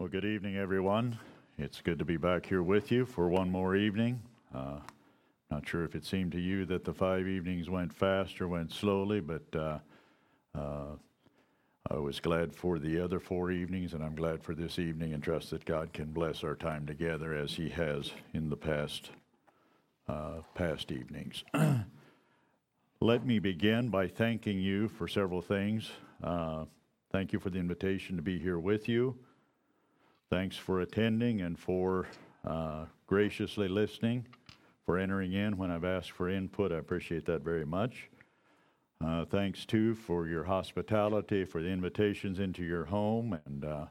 Well, good evening, everyone. It's good to be back here with you for one more evening. Uh, not sure if it seemed to you that the five evenings went fast or went slowly, but uh, uh, I was glad for the other four evenings, and I'm glad for this evening and trust that God can bless our time together as He has in the past, uh, past evenings. Let me begin by thanking you for several things. Uh, thank you for the invitation to be here with you. Thanks for attending and for uh, graciously listening, for entering in when I've asked for input. I appreciate that very much. Uh, thanks too for your hospitality, for the invitations into your home, and uh,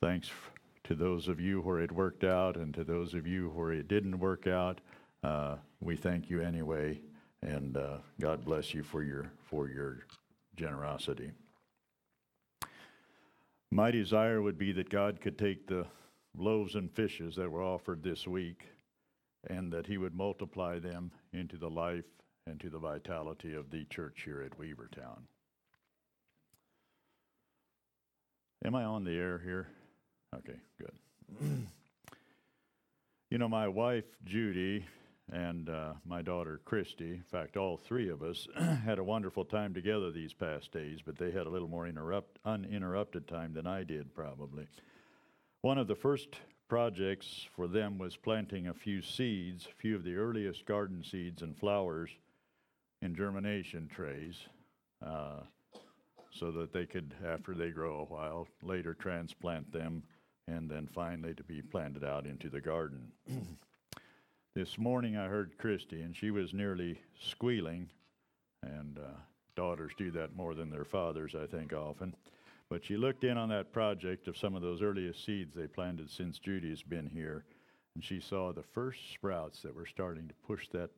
thanks f- to those of you where it worked out, and to those of you where it didn't work out. Uh, we thank you anyway, and uh, God bless you for your for your generosity. My desire would be that God could take the loaves and fishes that were offered this week and that He would multiply them into the life and to the vitality of the church here at Weavertown. Am I on the air here? Okay, good. you know, my wife, Judy, and uh, my daughter Christy. In fact, all three of us had a wonderful time together these past days, but they had a little more interrupt, uninterrupted time than I did, probably. One of the first projects for them was planting a few seeds, a few of the earliest garden seeds and flowers in germination trays, uh, so that they could, after they grow a while, later transplant them and then finally to be planted out into the garden. This morning I heard Christy, and she was nearly squealing, and uh, daughters do that more than their fathers, I think, often. But she looked in on that project of some of those earliest seeds they planted since Judy's been here, and she saw the first sprouts that were starting to push that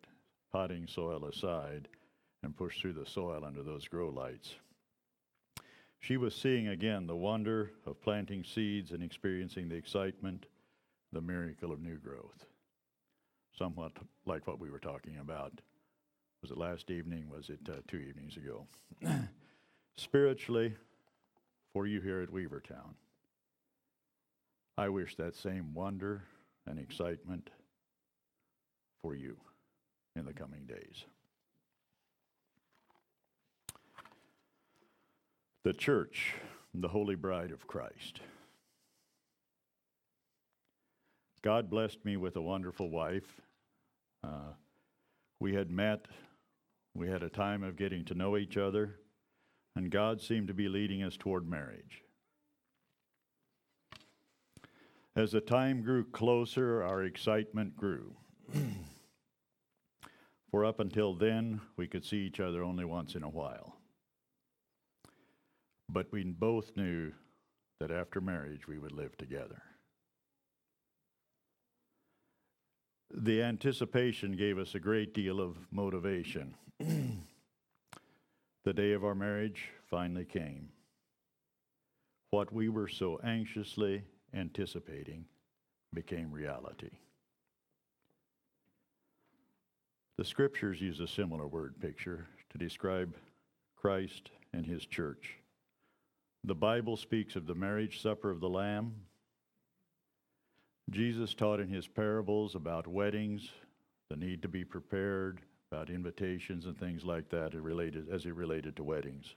potting soil aside and push through the soil under those grow lights. She was seeing again the wonder of planting seeds and experiencing the excitement, the miracle of new growth somewhat like what we were talking about. Was it last evening? Was it uh, two evenings ago? Spiritually, for you here at Weavertown, I wish that same wonder and excitement for you in the coming days. The church, the holy bride of Christ. God blessed me with a wonderful wife uh, we had met, we had a time of getting to know each other, and God seemed to be leading us toward marriage. As the time grew closer, our excitement grew. For up until then, we could see each other only once in a while. But we both knew that after marriage we would live together. The anticipation gave us a great deal of motivation. the day of our marriage finally came. What we were so anxiously anticipating became reality. The scriptures use a similar word picture to describe Christ and his church. The Bible speaks of the marriage supper of the Lamb Jesus taught in his parables about weddings, the need to be prepared, about invitations and things like that related, as it related to weddings.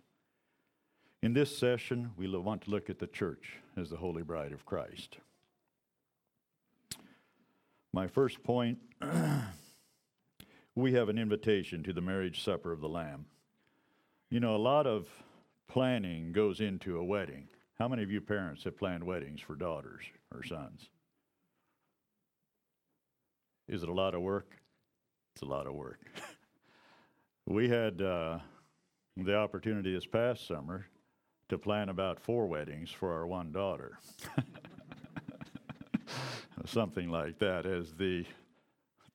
In this session, we want to look at the church as the holy bride of Christ. My first point we have an invitation to the marriage supper of the Lamb. You know, a lot of planning goes into a wedding. How many of you parents have planned weddings for daughters or sons? Is it a lot of work? It's a lot of work. we had uh, the opportunity this past summer to plan about four weddings for our one daughter. Something like that, as the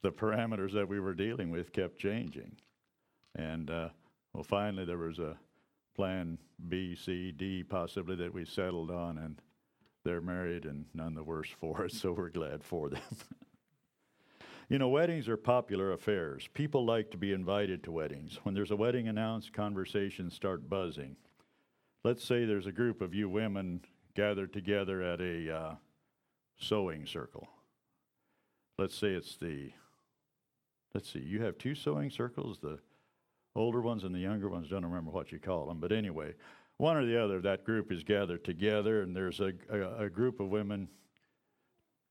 the parameters that we were dealing with kept changing, and uh, well, finally there was a plan B, C, D, possibly that we settled on, and they're married and none the worse for it. So we're glad for them. You know, weddings are popular affairs. People like to be invited to weddings. When there's a wedding announced, conversations start buzzing. Let's say there's a group of you women gathered together at a uh, sewing circle. Let's say it's the, let's see, you have two sewing circles, the older ones and the younger ones. Don't remember what you call them, but anyway, one or the other, that group is gathered together, and there's a, a, a group of women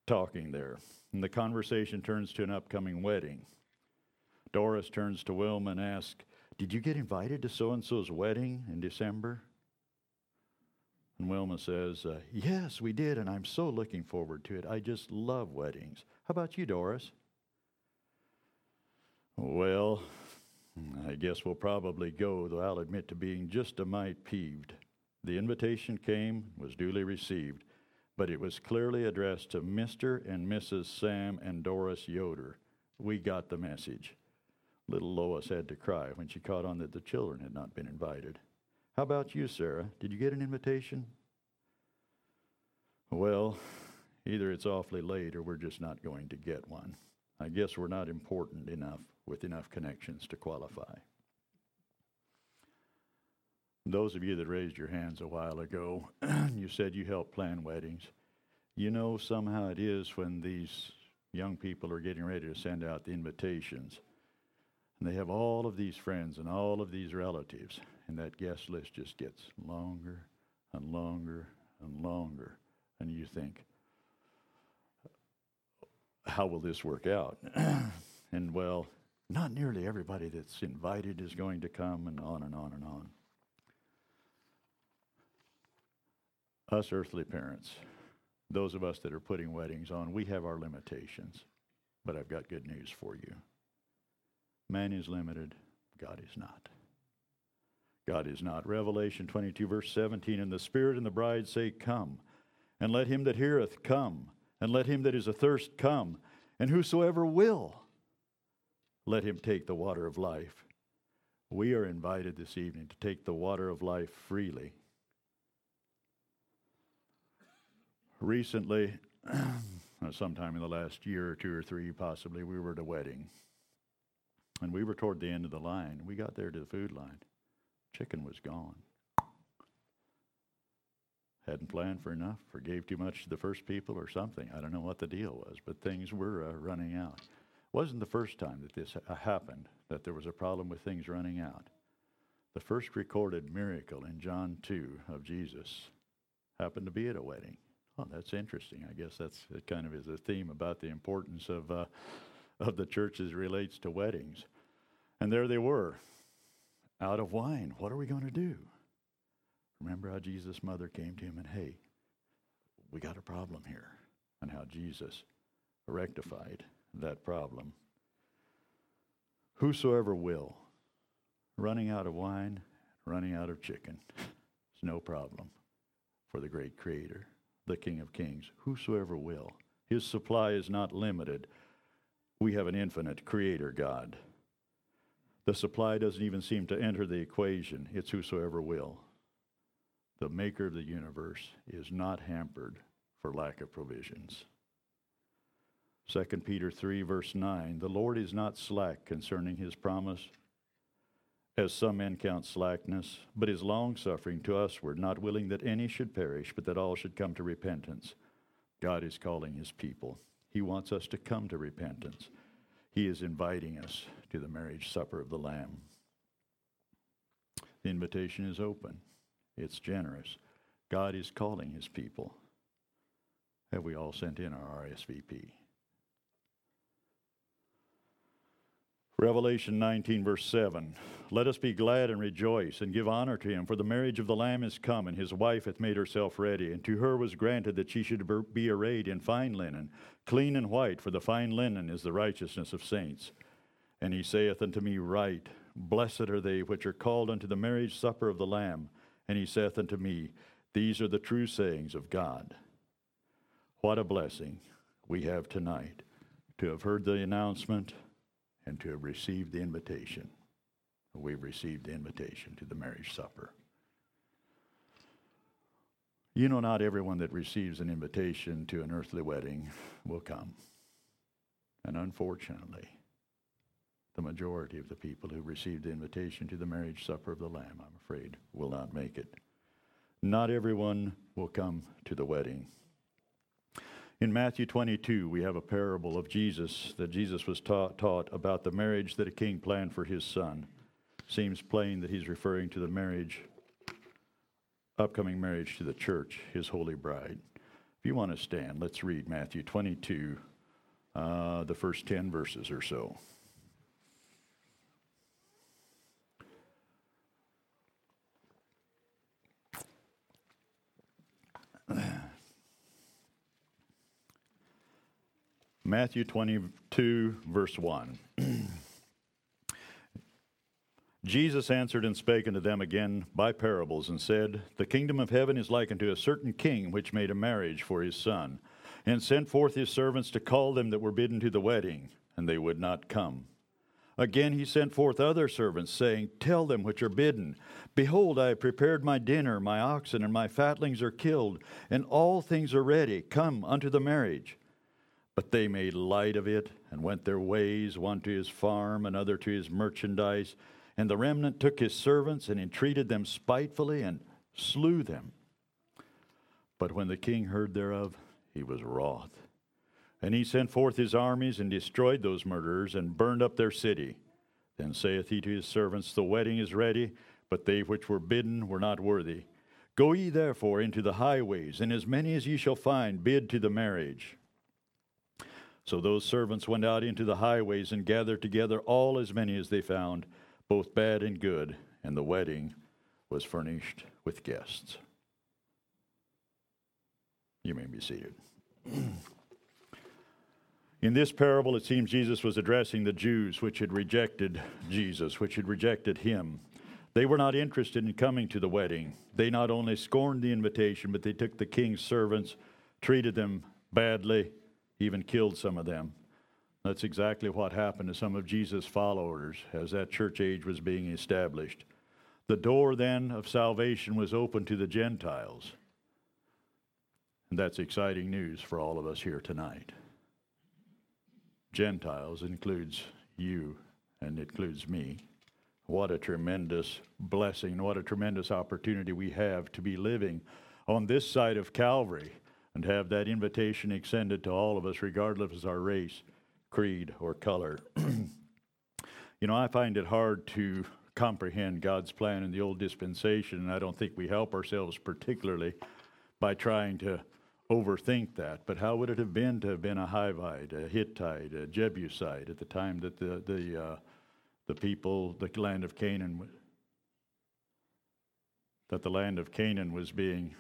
talking there. And the conversation turns to an upcoming wedding. Doris turns to Wilma and asks, Did you get invited to so and so's wedding in December? And Wilma says, uh, Yes, we did, and I'm so looking forward to it. I just love weddings. How about you, Doris? Well, I guess we'll probably go, though I'll admit to being just a mite peeved. The invitation came, was duly received, but it was clearly addressed to Mr. and Mrs. Sam and Doris Yoder. We got the message. Little Lois had to cry when she caught on that the children had not been invited. How about you, Sarah? Did you get an invitation? Well, either it's awfully late or we're just not going to get one. I guess we're not important enough with enough connections to qualify. Those of you that raised your hands a while ago, you said you help plan weddings. You know, somehow it is when these young people are getting ready to send out the invitations, and they have all of these friends and all of these relatives, and that guest list just gets longer and longer and longer. And you think, how will this work out? and well, not nearly everybody that's invited is going to come, and on and on and on. Us earthly parents, those of us that are putting weddings on, we have our limitations. But I've got good news for you. Man is limited, God is not. God is not. Revelation 22, verse 17 And the Spirit and the bride say, Come. And let him that heareth come. And let him that is athirst come. And whosoever will, let him take the water of life. We are invited this evening to take the water of life freely recently, sometime in the last year or two or three, possibly, we were at a wedding. And we were toward the end of the line. We got there to the food line. Chicken was gone. Hadn't planned for enough, or gave too much to the first people, or something. I don't know what the deal was, but things were uh, running out. Wasn't the first time that this uh, happened, that there was a problem with things running out. The first recorded miracle in John 2 of Jesus happened to be at a wedding. Oh, that's interesting. I guess that's it kind of is a theme about the importance of uh, of the church as relates to weddings. And there they were, out of wine. What are we going to do? Remember how Jesus' mother came to him and, hey, we got a problem here, and how Jesus rectified that problem. Whosoever will, running out of wine, running out of chicken, is no problem for the great Creator the King of Kings, whosoever will. His supply is not limited. We have an infinite creator God. The supply doesn't even seem to enter the equation. It's whosoever will. The maker of the universe is not hampered for lack of provisions. 2 Peter 3, verse 9 The Lord is not slack concerning his promise, as some men count slackness, but is longsuffering to usward, not willing that any should perish, but that all should come to repentance. God is calling his people. He wants us to come to repentance. He is inviting us to the marriage supper of the Lamb. The invitation is open, it's generous. God is calling his people. Have we all sent in our RSVP? Revelation 19, verse 7. Let us be glad and rejoice and give honor to him, for the marriage of the Lamb is come, and his wife hath made herself ready. And to her was granted that she should be arrayed in fine linen, clean and white, for the fine linen is the righteousness of saints. And he saith unto me, Write, Blessed are they which are called unto the marriage supper of the Lamb. And he saith unto me, These are the true sayings of God. What a blessing we have tonight to have heard the announcement and to have received the invitation. We've received the invitation to the marriage supper. You know, not everyone that receives an invitation to an earthly wedding will come. And unfortunately, the majority of the people who received the invitation to the marriage supper of the Lamb, I'm afraid, will not make it. not everyone will come to the wedding. In Matthew 22, we have a parable of Jesus that Jesus was taught, taught about the marriage that a king planned for his son. Seems plain that he's referring to the marriage, upcoming marriage to the church, his holy bride. If you want to stand, let's read Matthew 22, uh, the first 10 verses or so. Matthew 22, verse 1. Jesus answered and spake unto them again by parables, and said, The kingdom of heaven is like unto a certain king which made a marriage for his son, and sent forth his servants to call them that were bidden to the wedding, and they would not come. Again he sent forth other servants, saying, Tell them which are bidden, Behold, I have prepared my dinner, my oxen and my fatlings are killed, and all things are ready. Come unto the marriage. But they made light of it, and went their ways, one to his farm, another to his merchandise. And the remnant took his servants, and entreated them spitefully, and slew them. But when the king heard thereof, he was wroth. And he sent forth his armies, and destroyed those murderers, and burned up their city. Then saith he to his servants, The wedding is ready, but they which were bidden were not worthy. Go ye therefore into the highways, and as many as ye shall find, bid to the marriage. So those servants went out into the highways and gathered together all as many as they found, both bad and good, and the wedding was furnished with guests. You may be seated. In this parable, it seems Jesus was addressing the Jews which had rejected Jesus, which had rejected him. They were not interested in coming to the wedding. They not only scorned the invitation, but they took the king's servants, treated them badly, even killed some of them. That's exactly what happened to some of Jesus' followers as that church age was being established. The door then of salvation was open to the Gentiles. And that's exciting news for all of us here tonight. Gentiles includes you and includes me. What a tremendous blessing, what a tremendous opportunity we have to be living on this side of Calvary and have that invitation extended to all of us, regardless of our race, creed, or color. you know, I find it hard to comprehend God's plan in the old dispensation, and I don't think we help ourselves particularly by trying to overthink that. But how would it have been to have been a Hivite, a Hittite, a Jebusite at the time that the the uh, the people, the land of Canaan, that the land of Canaan was being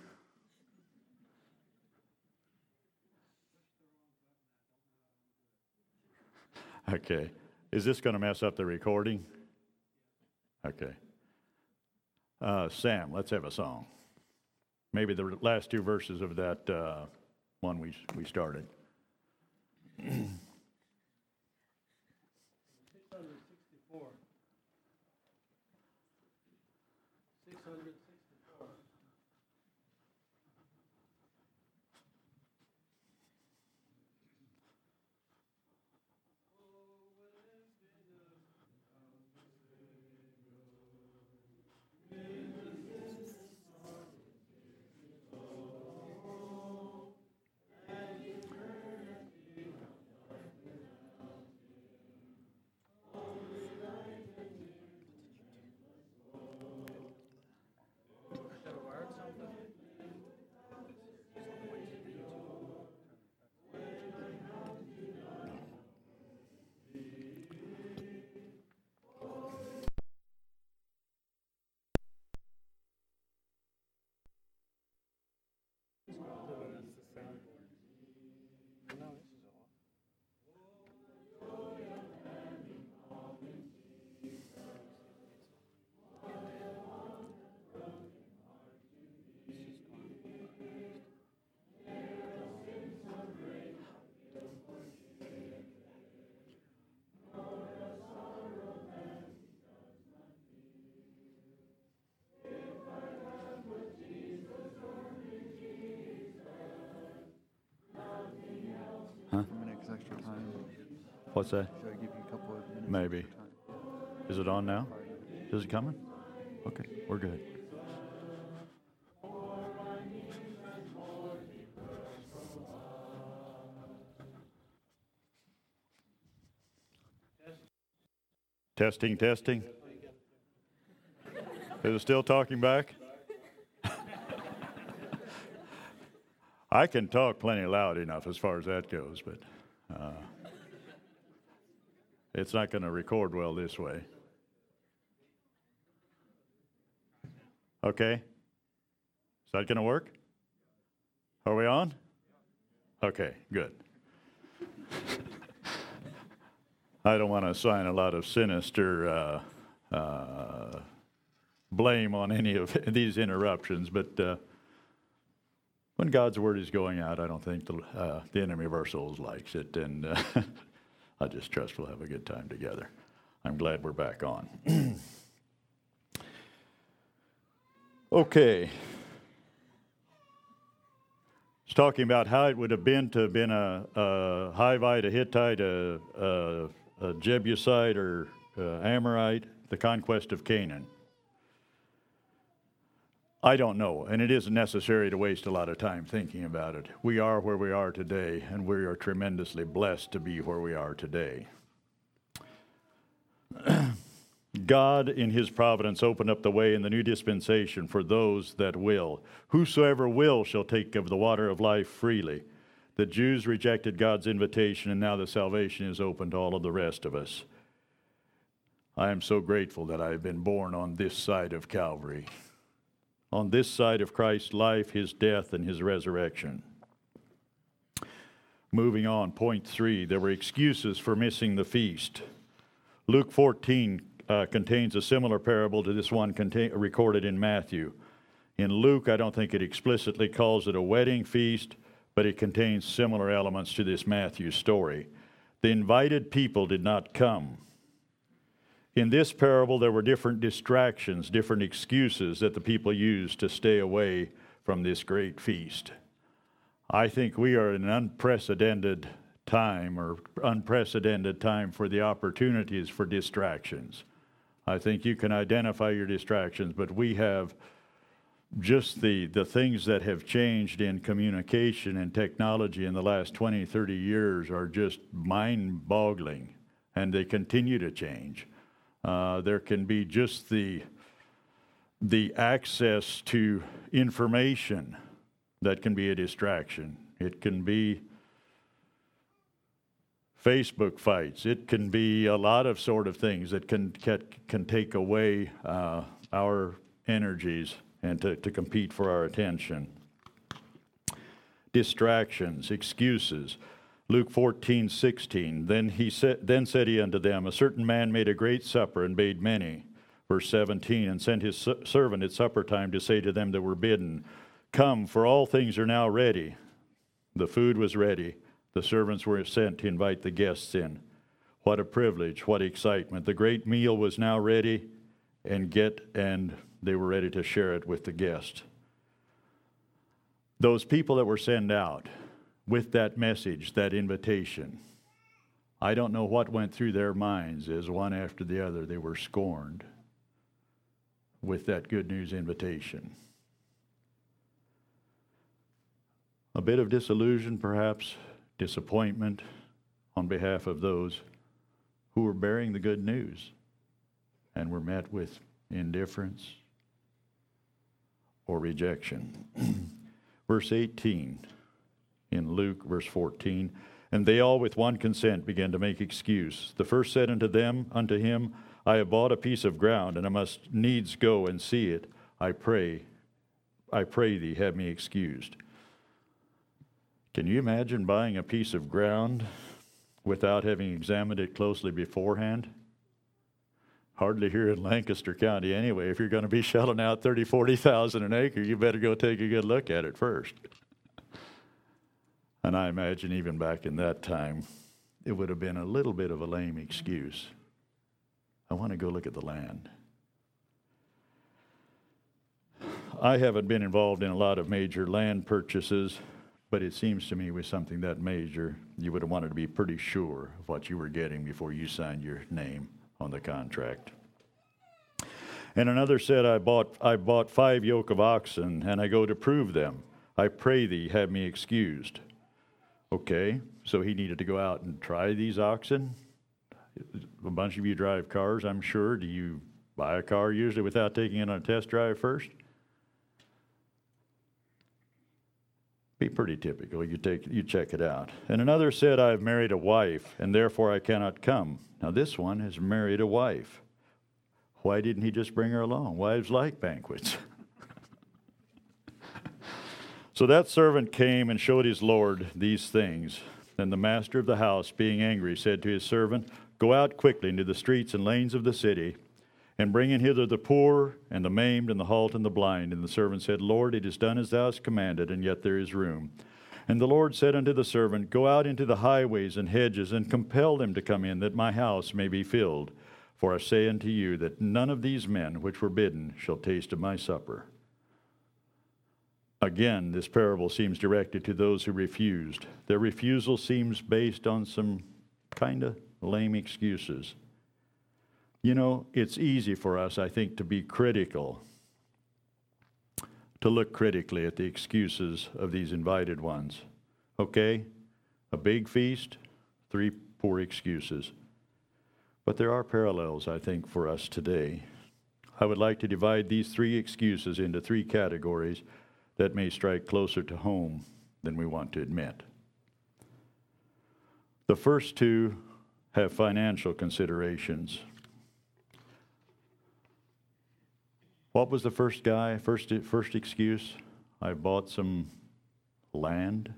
Okay. Is this going to mess up the recording? Okay. Uh, Sam, let's have a song. Maybe the last two verses of that uh, one we, we started. What's that? Should I give you a couple of minutes? Maybe. Is it on now? Is it coming? Okay, we're good. Testing, testing. Is it still talking back? I can talk plenty loud enough as far as that goes, but it's not going to record well this way. Okay? Is that going to work? Are we on? Okay, good. I don't want to assign a lot of sinister uh, uh, blame on any of these interruptions, but uh, when God's word is going out, I don't think the, uh, the enemy of our souls likes it, and uh, I just trust we'll have a good time together. I'm glad we're back on. okay. It's talking about how it would have been to have been a, a Hivite, a Hittite, a, a, a Jebusite, or uh, Amorite, the conquest of Canaan. I don't know, and it isn't necessary to waste a lot of time thinking about it. We are where we are today, and we are tremendously blessed to be where we are today. God, in his providence, opened up the way in the new dispensation for those that will. Whosoever will shall take of the water of life freely. The Jews rejected God's invitation, and now the salvation is open to all of the rest of us. I am so grateful that I have been born on this side of Calvary on this side of Christ's life, his death, and his resurrection. Moving on, point three, there were excuses for missing the feast. Luke 14 uh, contains a similar parable to this one contain, recorded in Matthew. In Luke, I don't think it explicitly calls it a wedding feast, but it contains similar elements to this Matthew story. The invited people did not come. In this parable, there were different distractions, different excuses that the people used to stay away from this great feast. I think we are in an unprecedented time or unprecedented time for the opportunities for distractions. I think you can identify your distractions, but we have just the, the things that have changed in communication and technology in the last 20, 30 years are just mind boggling, and they continue to change. Uh, there can be just the, the access to information that can be a distraction. It can be Facebook fights. It can be a lot of sort of things that can, can, can take away uh, our energies and to, to compete for our attention. Distractions, excuses. Luke 14, 16. Then, he said, then said he unto them, A certain man made a great supper and bade many. Verse 17, and sent his servant at supper time to say to them that were bidden, Come, for all things are now ready. The food was ready. The servants were sent to invite the guests in. What a privilege, what excitement. The great meal was now ready and get and they were ready to share it with the guests. Those people that were sent out, with that message, that invitation. I don't know what went through their minds as one after the other they were scorned with that good news invitation. A bit of disillusion, perhaps, disappointment on behalf of those who were bearing the good news and were met with indifference or rejection. Verse 18 in Luke, verse 14. And they all with one consent began to make excuse. The first said unto them, unto him, I have bought a piece of ground, and I must needs go and see it. I pray, I pray thee, have me excused. Can you imagine buying a piece of ground without having examined it closely beforehand? Hardly here in Lancaster County anyway. If you're going to be shelling out 30, 40,000 an acre, you better go take a good look at it first. And I imagine even back in that time, it would have been a little bit of a lame excuse. I want to go look at the land. I haven't been involved in a lot of major land purchases, but it seems to me with something that major, you would have wanted to be pretty sure of what you were getting before you signed your name on the contract. And another said, I bought, I bought five yoke of oxen, and I go to prove them. I pray thee, have me excused. Okay, so he needed to go out and try these oxen. a bunch of you drive cars, I'm sure. Do you buy a car usually without taking it on a test drive first? Be pretty typical. You take you check it out. And another said, I have married a wife, and therefore I cannot come. Now this one has married a wife. Why didn't he just bring her along? Wives like banquets. so that servant came and showed his Lord these things. Then the master of the house, being angry, said to his servant, Go out quickly into the streets and lanes of the city, and bring in hither the poor, and the maimed, and the halt, and the blind. And the servant said, Lord, it is done as thou hast commanded, and yet there is room. And the Lord said unto the servant, Go out into the highways and hedges, and compel them to come in, that my house may be filled. For I say unto you that none of these men which were bidden shall taste of my supper. Again, this parable seems directed to those who refused. Their refusal seems based on some kind of lame excuses. You know, it's easy for us, I think, to be critical, to look critically at the excuses of these invited ones. Okay, a big feast, three poor excuses. But there are parallels, I think, for us today. I would like to divide these three excuses into three categories that may strike closer to home than we want to admit. The first two have financial considerations. What was the first guy, first, first excuse? I bought some land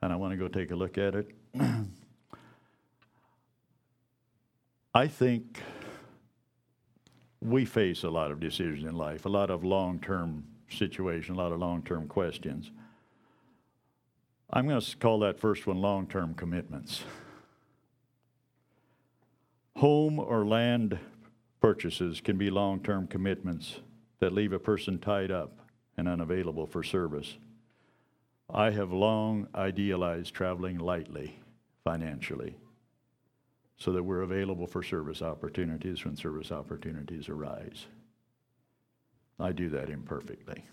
and I want to go take a look at it. I think we face a lot of decisions in life, a lot of long term situations, a lot of long term questions. I'm going to call that first one long term commitments. Home or land purchases can be long term commitments that leave a person tied up and unavailable for service. I have long idealized traveling lightly financially so that we're available for service opportunities when service opportunities arise. I do that imperfectly.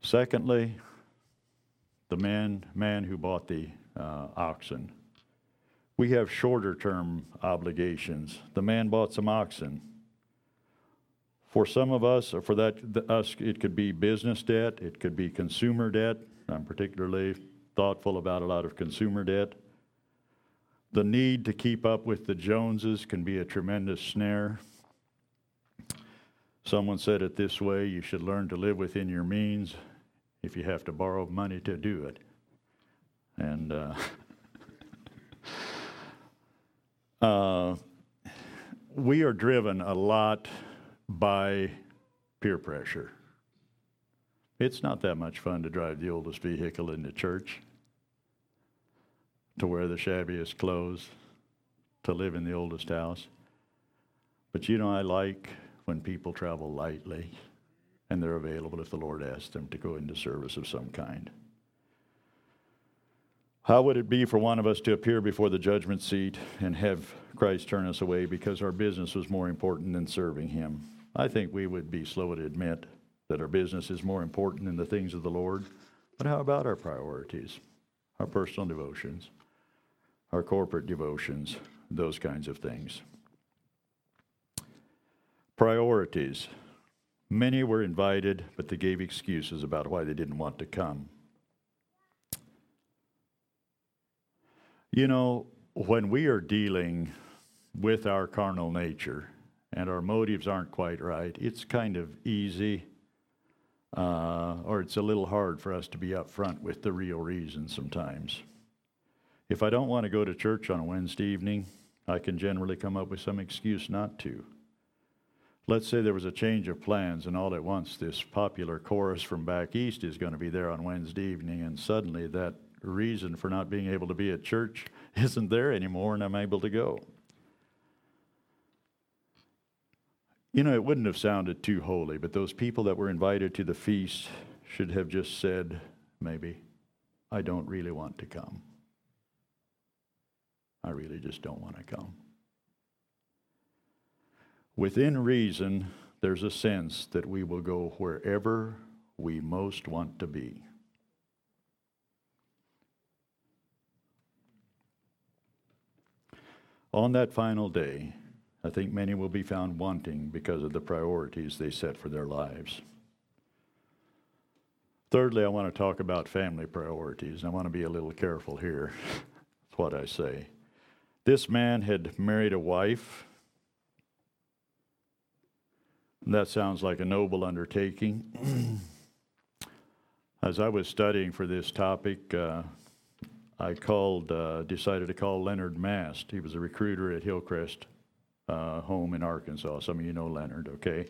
Secondly, the man, man who bought the uh, oxen. We have shorter term obligations. The man bought some oxen. For some of us, or for that the, us, it could be business debt, it could be consumer debt. I'm particularly thoughtful about a lot of consumer debt. The need to keep up with the Joneses can be a tremendous snare. Someone said it this way you should learn to live within your means if you have to borrow money to do it. And uh, uh, we are driven a lot by peer pressure. It's not that much fun to drive the oldest vehicle into church to wear the shabbiest clothes, to live in the oldest house. But you know, I like when people travel lightly and they're available if the Lord asks them to go into service of some kind. How would it be for one of us to appear before the judgment seat and have Christ turn us away because our business was more important than serving Him? I think we would be slow to admit that our business is more important than the things of the Lord. But how about our priorities, our personal devotions? Our corporate devotions, those kinds of things. Priorities. Many were invited, but they gave excuses about why they didn't want to come. You know, when we are dealing with our carnal nature and our motives aren't quite right, it's kind of easy uh, or it's a little hard for us to be upfront with the real reason sometimes. If I don't want to go to church on a Wednesday evening, I can generally come up with some excuse not to. Let's say there was a change of plans, and all at once this popular chorus from back east is going to be there on Wednesday evening, and suddenly that reason for not being able to be at church isn't there anymore, and I'm able to go. You know, it wouldn't have sounded too holy, but those people that were invited to the feast should have just said, maybe, I don't really want to come. I really just don't want to come. Within reason, there's a sense that we will go wherever we most want to be. on that final day, I think many will be found wanting because of the priorities they set for their lives. Thirdly, I want to talk about family priorities, I want to be a little careful here with what I say. This man had married a wife. That sounds like a noble undertaking. As I was studying for this topic, uh, I called, uh, decided to call Leonard Mast. He was a recruiter at Hillcrest uh, Home in Arkansas. Some of you know Leonard, okay?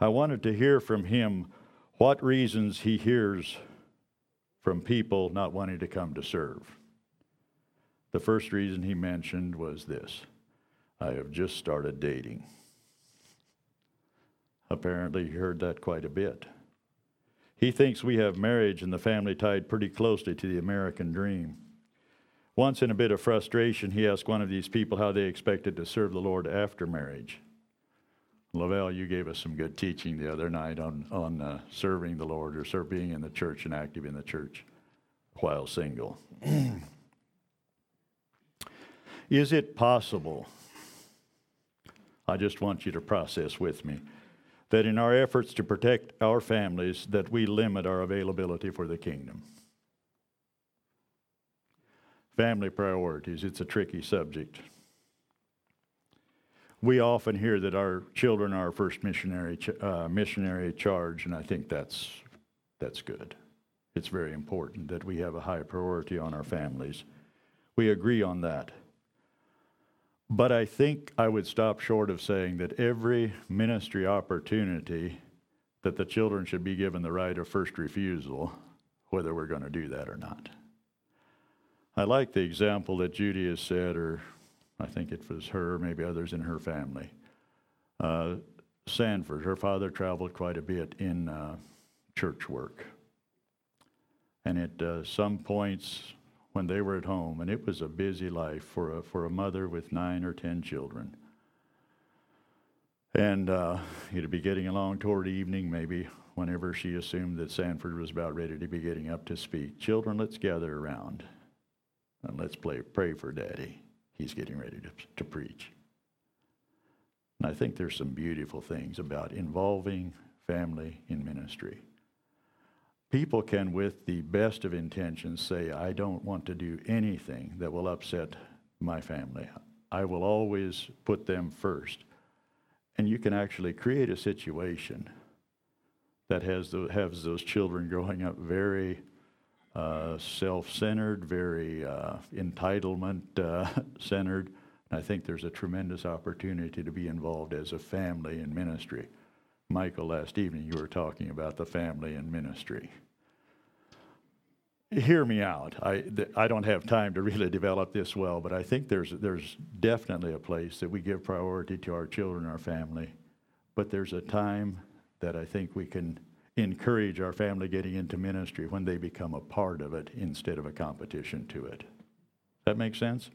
I wanted to hear from him what reasons he hears from people not wanting to come to serve. The first reason he mentioned was this I have just started dating. Apparently, he heard that quite a bit. He thinks we have marriage and the family tied pretty closely to the American dream. Once, in a bit of frustration, he asked one of these people how they expected to serve the Lord after marriage. Lavelle, you gave us some good teaching the other night on, on uh, serving the Lord or serving being in the church and active in the church while single. Is it possible? I just want you to process with me that in our efforts to protect our families that we limit our availability for the kingdom. Family priorities, it's a tricky subject. We often hear that our children are our first missionary, uh, missionary charge, and I think that's, that's good. It's very important that we have a high priority on our families. We agree on that. But I think I would stop short of saying that every ministry opportunity that the children should be given the right of first refusal, whether we're going to do that or not. I like the example that Judy has said, or I think it was her, maybe others in her family. Uh, Sanford, her father traveled quite a bit in uh, church work. And at uh, some points, when they were at home, and it was a busy life for a, for a mother with nine or ten children. And uh, it'd be getting along toward evening, maybe whenever she assumed that Sanford was about ready to be getting up to speak. Children, let's gather around and let's play, pray for Daddy. He's getting ready to, to preach. And I think there's some beautiful things about involving family in ministry. People can, with the best of intentions, say, I don't want to do anything that will upset my family. I will always put them first. And you can actually create a situation that has, the, has those children growing up very uh, self centered, very uh, entitlement uh, centered. And I think there's a tremendous opportunity to be involved as a family in ministry. Michael, last evening you were talking about the family and ministry. Hear me out. I, th- I don't have time to really develop this well, but I think there's, there's definitely a place that we give priority to our children, our family. But there's a time that I think we can encourage our family getting into ministry when they become a part of it instead of a competition to it. That make sense?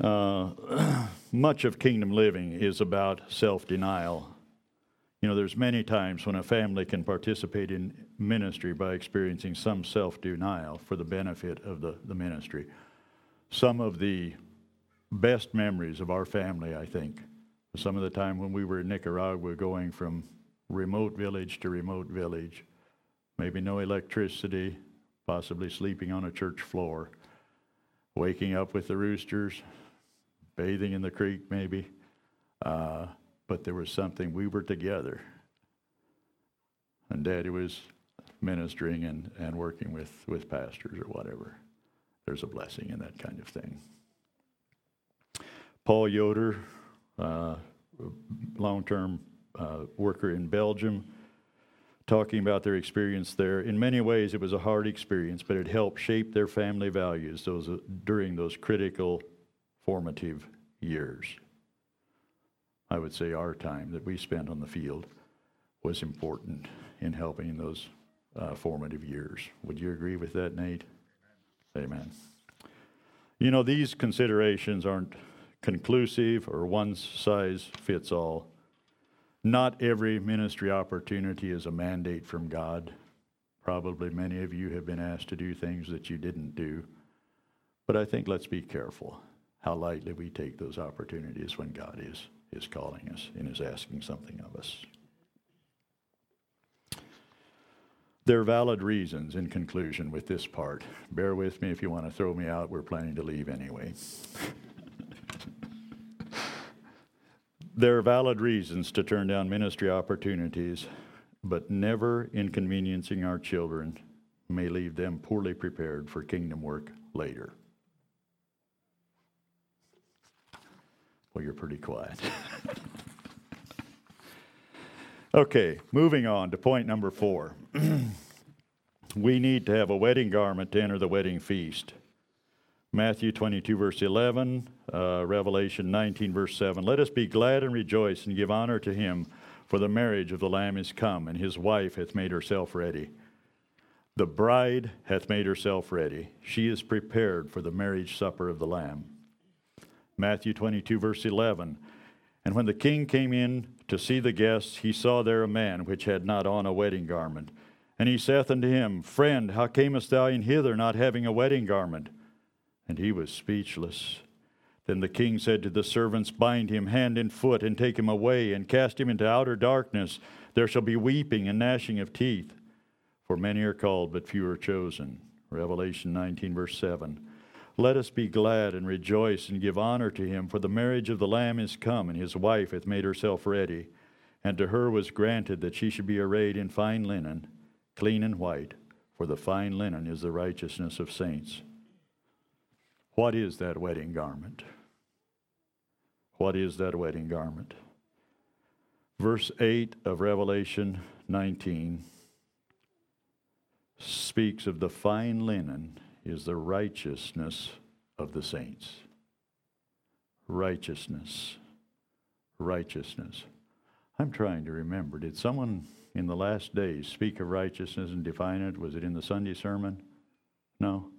Uh, much of kingdom living is about self-denial. You know, there's many times when a family can participate in ministry by experiencing some self-denial for the benefit of the, the ministry. Some of the best memories of our family, I think, some of the time when we were in Nicaragua going from remote village to remote village, maybe no electricity, possibly sleeping on a church floor, waking up with the roosters, bathing in the creek maybe. Uh, but there was something, we were together. And Daddy was ministering and, and working with, with pastors or whatever. There's a blessing in that kind of thing. Paul Yoder, uh, long term uh, worker in Belgium, talking about their experience there. In many ways, it was a hard experience, but it helped shape their family values those, uh, during those critical formative years. I would say our time that we spent on the field was important in helping those uh, formative years. Would you agree with that, Nate? Amen. You know, these considerations aren't conclusive or one size fits all. Not every ministry opportunity is a mandate from God. Probably many of you have been asked to do things that you didn't do. But I think let's be careful how lightly we take those opportunities when God is, is calling us and is asking something of us. There are valid reasons in conclusion with this part. Bear with me if you want to throw me out. We're planning to leave anyway. there are valid reasons to turn down ministry opportunities, but never inconveniencing our children may leave them poorly prepared for kingdom work later. Well, you're pretty quiet. okay, moving on to point number four. we need to have a wedding garment to enter the wedding feast. Matthew 22, verse 11, uh, Revelation 19, verse 7. Let us be glad and rejoice and give honor to him, for the marriage of the Lamb is come, and his wife hath made herself ready. The bride hath made herself ready. She is prepared for the marriage supper of the Lamb. Matthew 22, verse 11. And when the king came in to see the guests, he saw there a man which had not on a wedding garment. And he saith unto him, Friend, how camest thou in hither not having a wedding garment? And he was speechless. Then the king said to the servants, Bind him hand and foot, and take him away, and cast him into outer darkness. There shall be weeping and gnashing of teeth. For many are called, but few are chosen. Revelation 19, verse 7. Let us be glad and rejoice and give honor to him, for the marriage of the Lamb is come, and his wife hath made herself ready. And to her was granted that she should be arrayed in fine linen, clean and white, for the fine linen is the righteousness of saints. What is that wedding garment? What is that wedding garment? Verse 8 of Revelation 19 speaks of the fine linen is the righteousness of the saints. Righteousness. Righteousness. I'm trying to remember. Did someone in the last days speak of righteousness and define it? Was it in the Sunday sermon? No?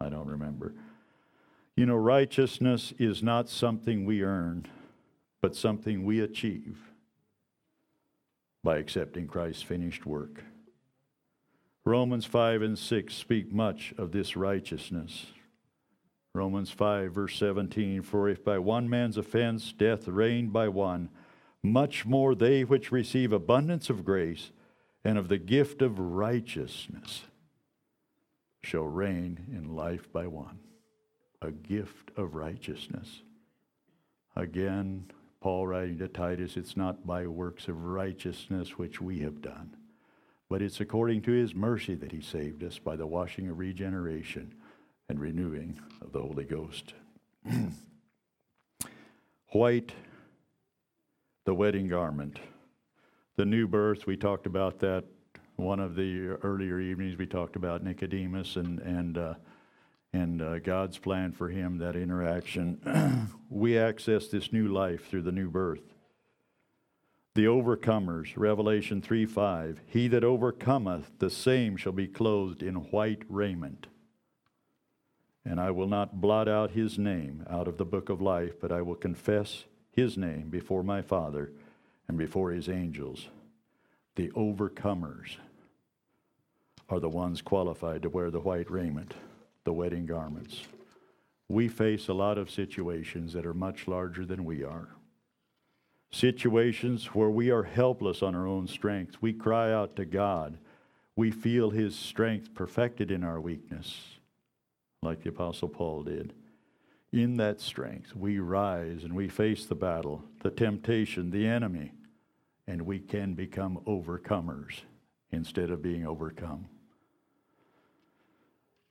I don't remember. You know, righteousness is not something we earn, but something we achieve by accepting Christ's finished work. Romans 5 and 6 speak much of this righteousness. Romans 5, verse 17 For if by one man's offense death reigned by one, much more they which receive abundance of grace and of the gift of righteousness shall reign in life by one. A gift of righteousness. Again, Paul writing to Titus, it's not by works of righteousness which we have done but it's according to his mercy that he saved us by the washing of regeneration and renewing of the Holy Ghost. White, the wedding garment. The new birth, we talked about that one of the earlier evenings. We talked about Nicodemus and, and, uh, and uh, God's plan for him, that interaction. we access this new life through the new birth the overcomers, Revelation 3 5. He that overcometh, the same shall be clothed in white raiment. And I will not blot out his name out of the book of life, but I will confess his name before my Father and before his angels. The overcomers are the ones qualified to wear the white raiment, the wedding garments. We face a lot of situations that are much larger than we are situations where we are helpless on our own strength. We cry out to God. We feel His strength perfected in our weakness, like the Apostle Paul did. In that strength, we rise and we face the battle, the temptation, the enemy, and we can become overcomers instead of being overcome.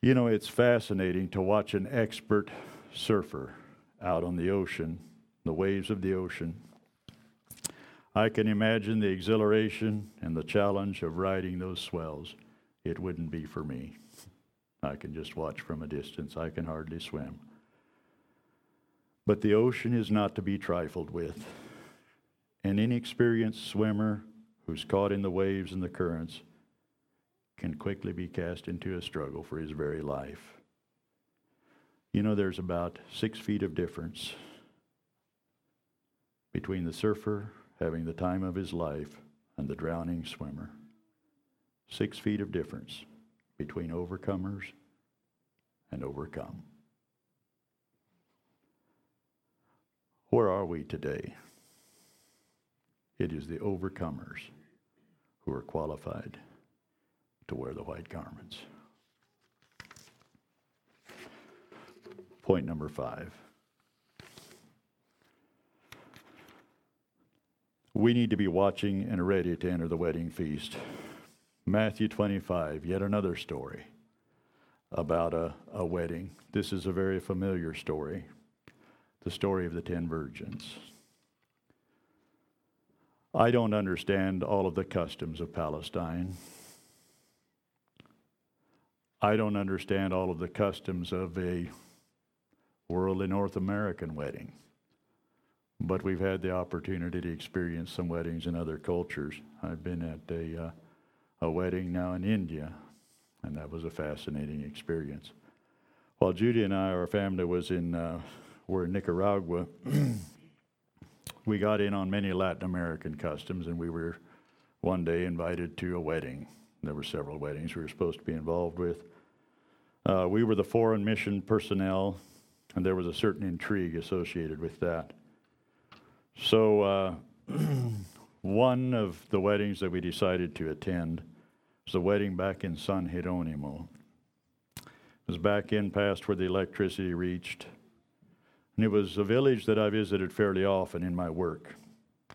You know, it's fascinating to watch an expert surfer out on the ocean, the waves of the ocean, I can imagine the exhilaration and the challenge of riding those swells. It wouldn't be for me. I can just watch from a distance. I can hardly swim. But the ocean is not to be trifled with. An inexperienced swimmer who's caught in the waves and the currents can quickly be cast into a struggle for his very life. You know, there's about six feet of difference between the surfer having the time of his life and the drowning swimmer. Six feet of difference between overcomers and overcome. Where are we today? It is the overcomers who are qualified to wear the white garments. Point number five. We need to be watching and ready to enter the wedding feast. Matthew 25, yet another story about a, a wedding. This is a very familiar story the story of the ten virgins. I don't understand all of the customs of Palestine. I don't understand all of the customs of a worldly North American wedding. But we've had the opportunity to experience some weddings in other cultures. I've been at a, uh, a wedding now in India, and that was a fascinating experience. While Judy and I, our family was in, uh, were in Nicaragua, we got in on many Latin American customs, and we were one day invited to a wedding. There were several weddings we were supposed to be involved with. Uh, we were the foreign mission personnel, and there was a certain intrigue associated with that. So, uh, one of the weddings that we decided to attend was the wedding back in San Jeronimo. It was back in past where the electricity reached. And it was a village that I visited fairly often in my work.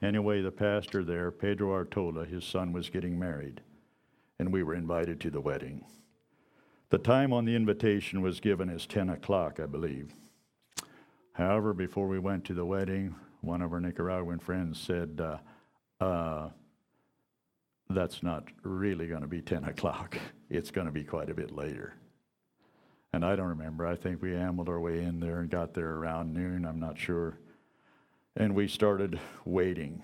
Anyway, the pastor there, Pedro Artola, his son was getting married, and we were invited to the wedding. The time on the invitation was given as 10 o'clock, I believe. However, before we went to the wedding, one of our Nicaraguan friends said, uh, uh, That's not really going to be 10 o'clock. It's going to be quite a bit later. And I don't remember. I think we ambled our way in there and got there around noon. I'm not sure. And we started waiting.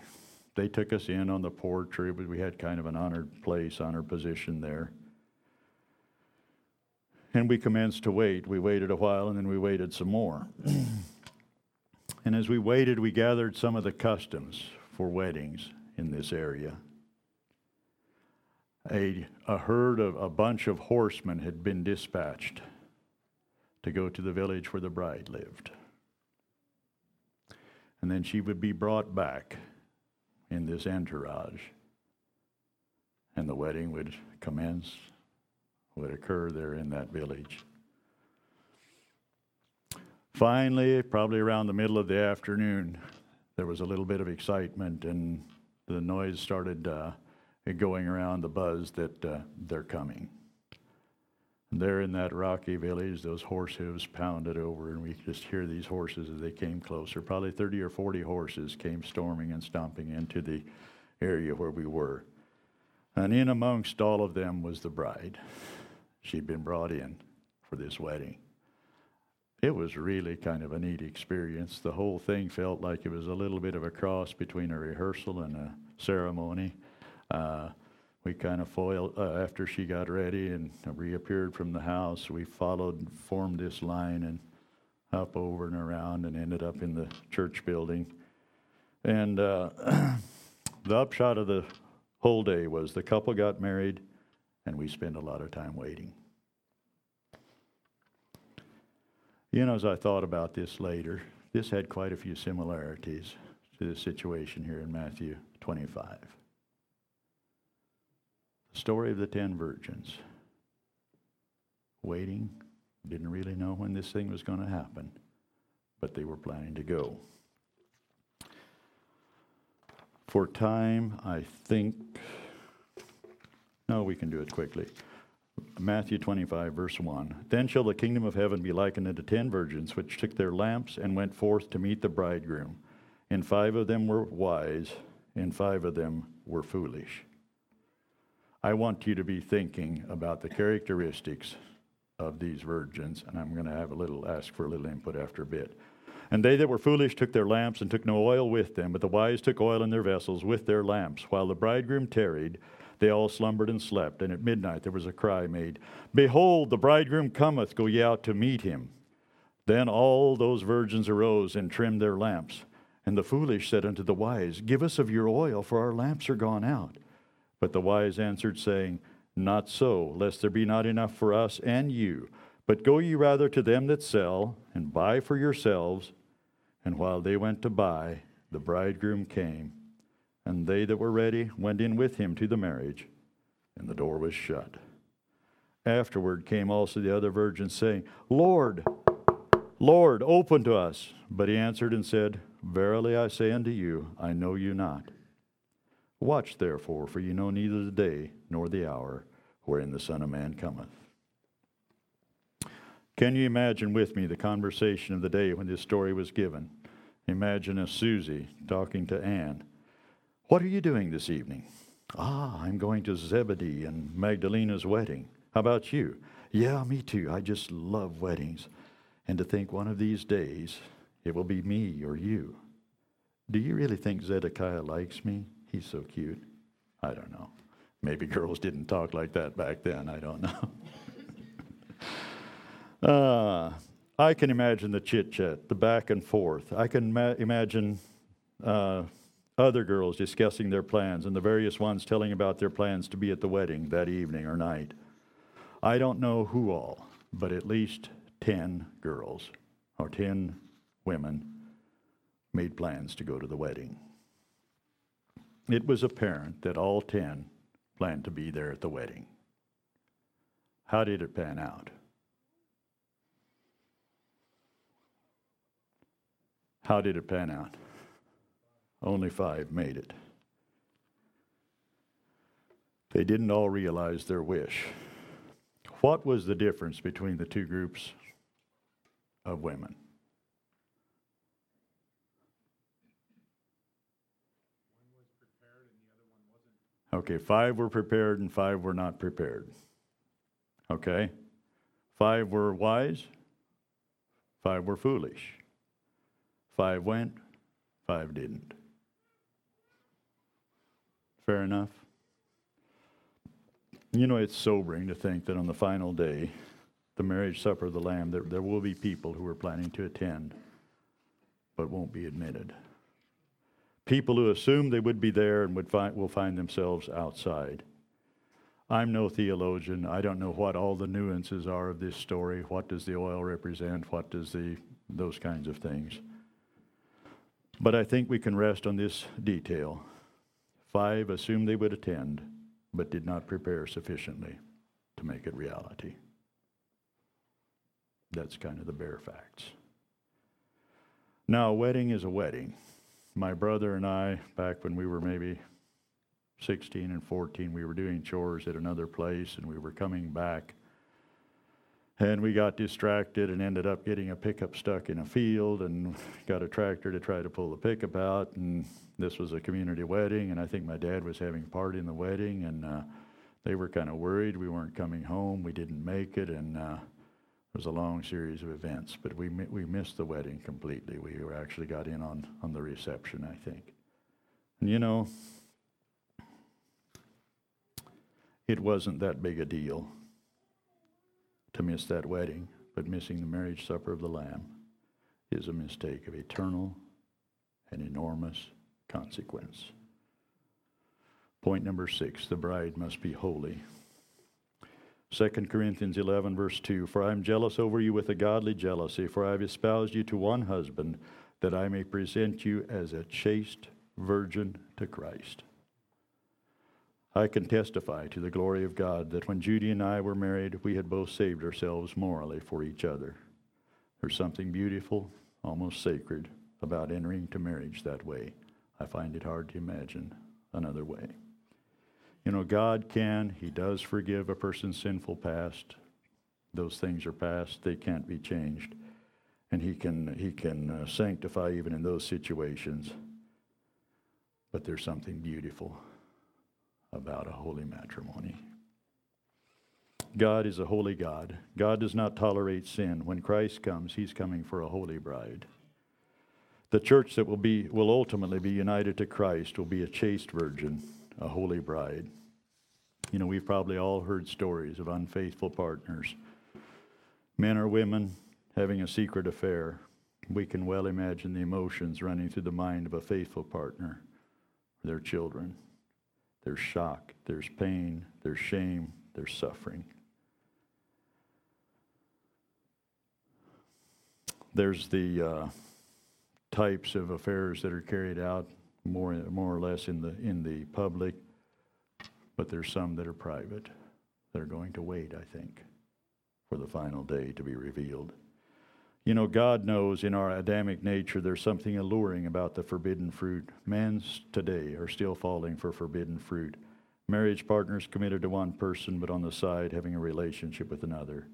They took us in on the porch. We had kind of an honored place, honored position there. And we commenced to wait. We waited a while and then we waited some more. and as we waited, we gathered some of the customs for weddings in this area. A, a herd of a bunch of horsemen had been dispatched to go to the village where the bride lived. And then she would be brought back in this entourage. And the wedding would commence, would occur there in that village. Finally, probably around the middle of the afternoon, there was a little bit of excitement, and the noise started uh, going around the buzz that uh, they're coming. There in that rocky village, those horse hooves pounded over, and we could just hear these horses as they came closer. Probably 30 or 40 horses came storming and stomping into the area where we were. And in amongst all of them was the bride. She'd been brought in for this wedding. It was really kind of a neat experience. The whole thing felt like it was a little bit of a cross between a rehearsal and a ceremony. Uh, we kind of foiled uh, after she got ready and reappeared from the house. We followed, and formed this line, and up over and around, and ended up in the church building. And uh, the upshot of the whole day was the couple got married, and we spent a lot of time waiting. You know, as I thought about this later, this had quite a few similarities to the situation here in Matthew 25 The story of the ten virgins. Waiting, didn't really know when this thing was going to happen, but they were planning to go. For time, I think, no, we can do it quickly. Matthew 25, verse 1. Then shall the kingdom of heaven be likened unto ten virgins, which took their lamps and went forth to meet the bridegroom. And five of them were wise, and five of them were foolish. I want you to be thinking about the characteristics of these virgins, and I'm going to have a little ask for a little input after a bit. And they that were foolish took their lamps and took no oil with them, but the wise took oil in their vessels with their lamps. While the bridegroom tarried, they all slumbered and slept. And at midnight there was a cry made, Behold, the bridegroom cometh, go ye out to meet him. Then all those virgins arose and trimmed their lamps. And the foolish said unto the wise, Give us of your oil, for our lamps are gone out. But the wise answered, saying, Not so, lest there be not enough for us and you. But go ye rather to them that sell, and buy for yourselves. And while they went to buy, the bridegroom came, and they that were ready went in with him to the marriage, and the door was shut. Afterward came also the other virgins, saying, Lord, Lord, open to us. But he answered and said, Verily I say unto you, I know you not. Watch therefore, for you know neither the day nor the hour wherein the Son of Man cometh. Can you imagine with me the conversation of the day when this story was given? Imagine a Susie talking to Anne. What are you doing this evening? Ah, I'm going to Zebedee and Magdalena's wedding. How about you? Yeah, me too. I just love weddings. And to think one of these days it will be me or you. Do you really think Zedekiah likes me? He's so cute. I don't know. Maybe girls didn't talk like that back then. I don't know. uh, I can imagine the chit chat, the back and forth. I can ma- imagine uh, other girls discussing their plans and the various ones telling about their plans to be at the wedding that evening or night. I don't know who all, but at least 10 girls or 10 women made plans to go to the wedding. It was apparent that all 10 planned to be there at the wedding. How did it pan out? How did it pan out? Only five made it. They didn't all realize their wish. What was the difference between the two groups of women? Okay, five were prepared and five were not prepared. Okay? Five were wise, five were foolish. Five went, five didn't. Fair enough? You know, it's sobering to think that on the final day, the marriage supper of the Lamb, there, there will be people who are planning to attend but won't be admitted. People who assumed they would be there and would find, will find themselves outside. I'm no theologian. I don't know what all the nuances are of this story. What does the oil represent? What does the those kinds of things? But I think we can rest on this detail. Five assumed they would attend, but did not prepare sufficiently to make it reality. That's kind of the bare facts. Now, a wedding is a wedding my brother and I, back when we were maybe 16 and 14, we were doing chores at another place and we were coming back. And we got distracted and ended up getting a pickup stuck in a field and got a tractor to try to pull the pickup out. And this was a community wedding, and I think my dad was having part in the wedding. And uh, they were kind of worried we weren't coming home. We didn't make it. And uh, it was a long series of events, but we, we missed the wedding completely. We actually got in on, on the reception, I think. And you know, it wasn't that big a deal to miss that wedding, but missing the marriage supper of the Lamb is a mistake of eternal and enormous consequence. Point number six the bride must be holy. 2 Corinthians 11, verse 2 For I am jealous over you with a godly jealousy, for I have espoused you to one husband, that I may present you as a chaste virgin to Christ. I can testify to the glory of God that when Judy and I were married, we had both saved ourselves morally for each other. There's something beautiful, almost sacred, about entering into marriage that way. I find it hard to imagine another way. You know, God can, He does forgive a person's sinful past. Those things are past, they can't be changed. And He can, he can uh, sanctify even in those situations. But there's something beautiful about a holy matrimony. God is a holy God. God does not tolerate sin. When Christ comes, He's coming for a holy bride. The church that will be will ultimately be united to Christ will be a chaste virgin a holy bride. You know, we've probably all heard stories of unfaithful partners, men or women having a secret affair, We can well imagine the emotions running through the mind of a faithful partner, their children. There's shock, there's pain, there's shame, there's suffering. There's the uh, types of affairs that are carried out more, more or less in the, in the public, but there's some that are private that are going to wait, I think, for the final day to be revealed. You know, God knows in our Adamic nature there's something alluring about the forbidden fruit. Men today are still falling for forbidden fruit. Marriage partners committed to one person, but on the side having a relationship with another.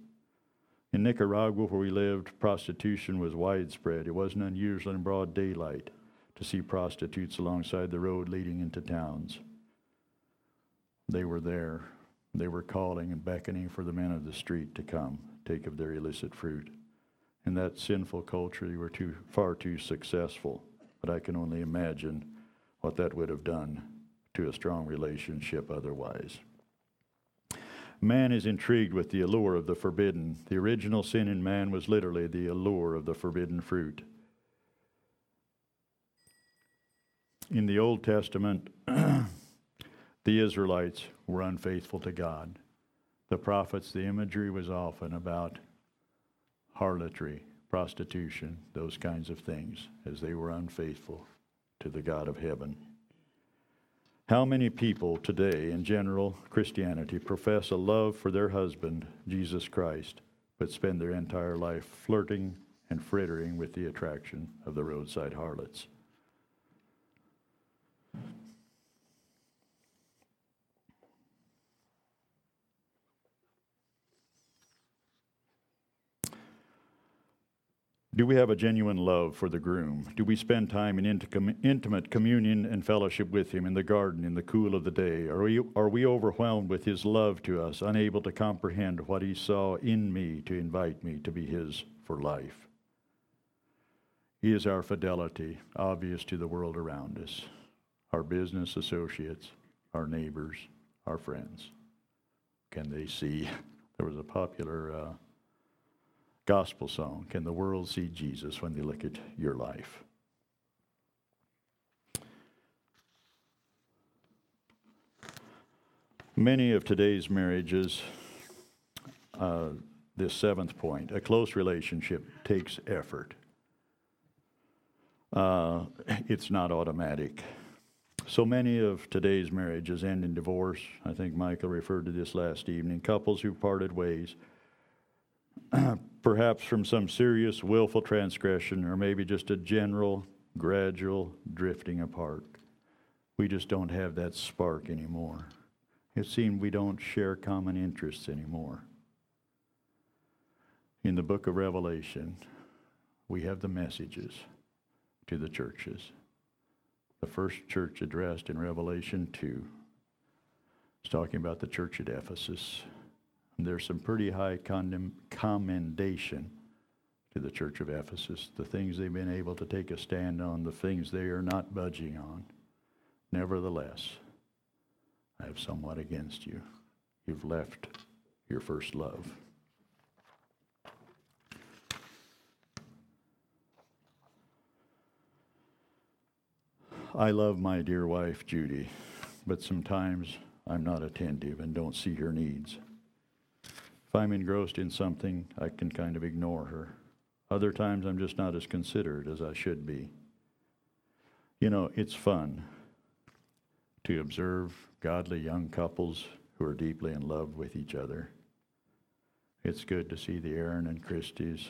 In Nicaragua, where we lived, prostitution was widespread. It wasn't unusual in broad daylight to see prostitutes alongside the road leading into towns. They were there. They were calling and beckoning for the men of the street to come, take of their illicit fruit. In that sinful culture, you were too, far too successful. But I can only imagine what that would have done to a strong relationship otherwise. Man is intrigued with the allure of the forbidden. The original sin in man was literally the allure of the forbidden fruit. In the Old Testament, the Israelites were unfaithful to God. The prophets, the imagery was often about harlotry, prostitution, those kinds of things, as they were unfaithful to the God of heaven. How many people today, in general Christianity, profess a love for their husband, Jesus Christ, but spend their entire life flirting and frittering with the attraction of the roadside harlots? Do we have a genuine love for the groom? Do we spend time in intimate communion and fellowship with him in the garden in the cool of the day? Are we, are we overwhelmed with his love to us, unable to comprehend what he saw in me to invite me to be his for life? He is our fidelity, obvious to the world around us, our business associates, our neighbors, our friends. Can they see? There was a popular. Uh, gospel song Can the world see Jesus when they look at your life? Many of today's marriages, uh, this seventh point, a close relationship takes effort. Uh, it's not automatic. So many of today's marriages end in divorce. I think Michael referred to this last evening. Couples who parted ways perhaps from some serious willful transgression or maybe just a general gradual drifting apart. We just don't have that spark anymore. It seems we don't share common interests anymore. In the book of Revelation, we have the messages to the churches. The first church addressed in Revelation 2 is talking about the church at Ephesus. There's some pretty high condem- commendation to the church of Ephesus, the things they've been able to take a stand on, the things they are not budging on. Nevertheless, I have somewhat against you. You've left your first love. I love my dear wife, Judy, but sometimes I'm not attentive and don't see her needs. If I'm engrossed in something, I can kind of ignore her. Other times, I'm just not as considerate as I should be. You know, it's fun to observe godly young couples who are deeply in love with each other. It's good to see the Aaron and Christies,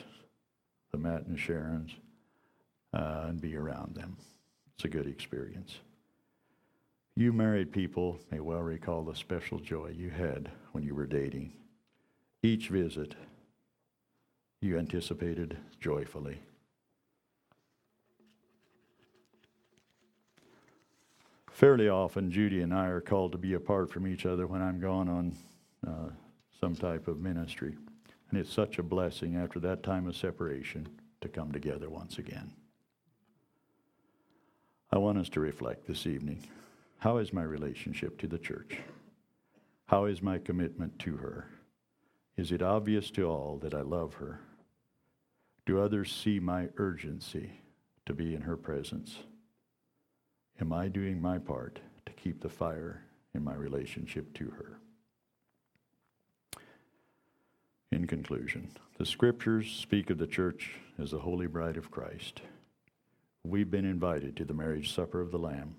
the Matt and Sharons, uh, and be around them. It's a good experience. You married people may well recall the special joy you had when you were dating each visit you anticipated joyfully. Fairly often, Judy and I are called to be apart from each other when I'm gone on uh, some type of ministry. And it's such a blessing after that time of separation to come together once again. I want us to reflect this evening. How is my relationship to the church? How is my commitment to her? Is it obvious to all that I love her? Do others see my urgency to be in her presence? Am I doing my part to keep the fire in my relationship to her? In conclusion, the scriptures speak of the church as the holy bride of Christ. We've been invited to the marriage supper of the Lamb.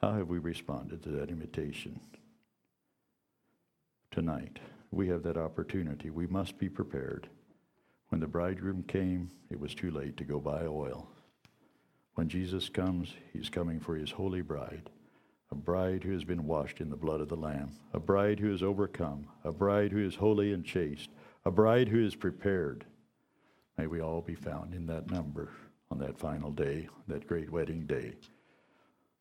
How have we responded to that invitation? Tonight, we have that opportunity. We must be prepared. When the bridegroom came, it was too late to go buy oil. When Jesus comes, he's coming for his holy bride, a bride who has been washed in the blood of the Lamb, a bride who is overcome, a bride who is holy and chaste, a bride who is prepared. May we all be found in that number on that final day, that great wedding day,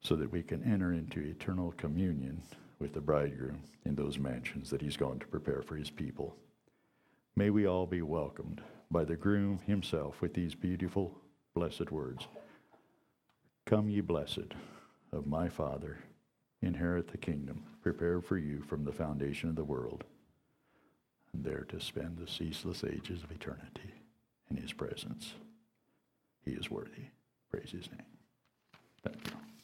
so that we can enter into eternal communion with the bridegroom in those mansions that he's gone to prepare for his people. May we all be welcomed by the groom himself with these beautiful, blessed words Come, ye blessed of my Father, inherit the kingdom prepared for you from the foundation of the world, and there to spend the ceaseless ages of eternity in his presence. He is worthy. Praise his name. Thank you.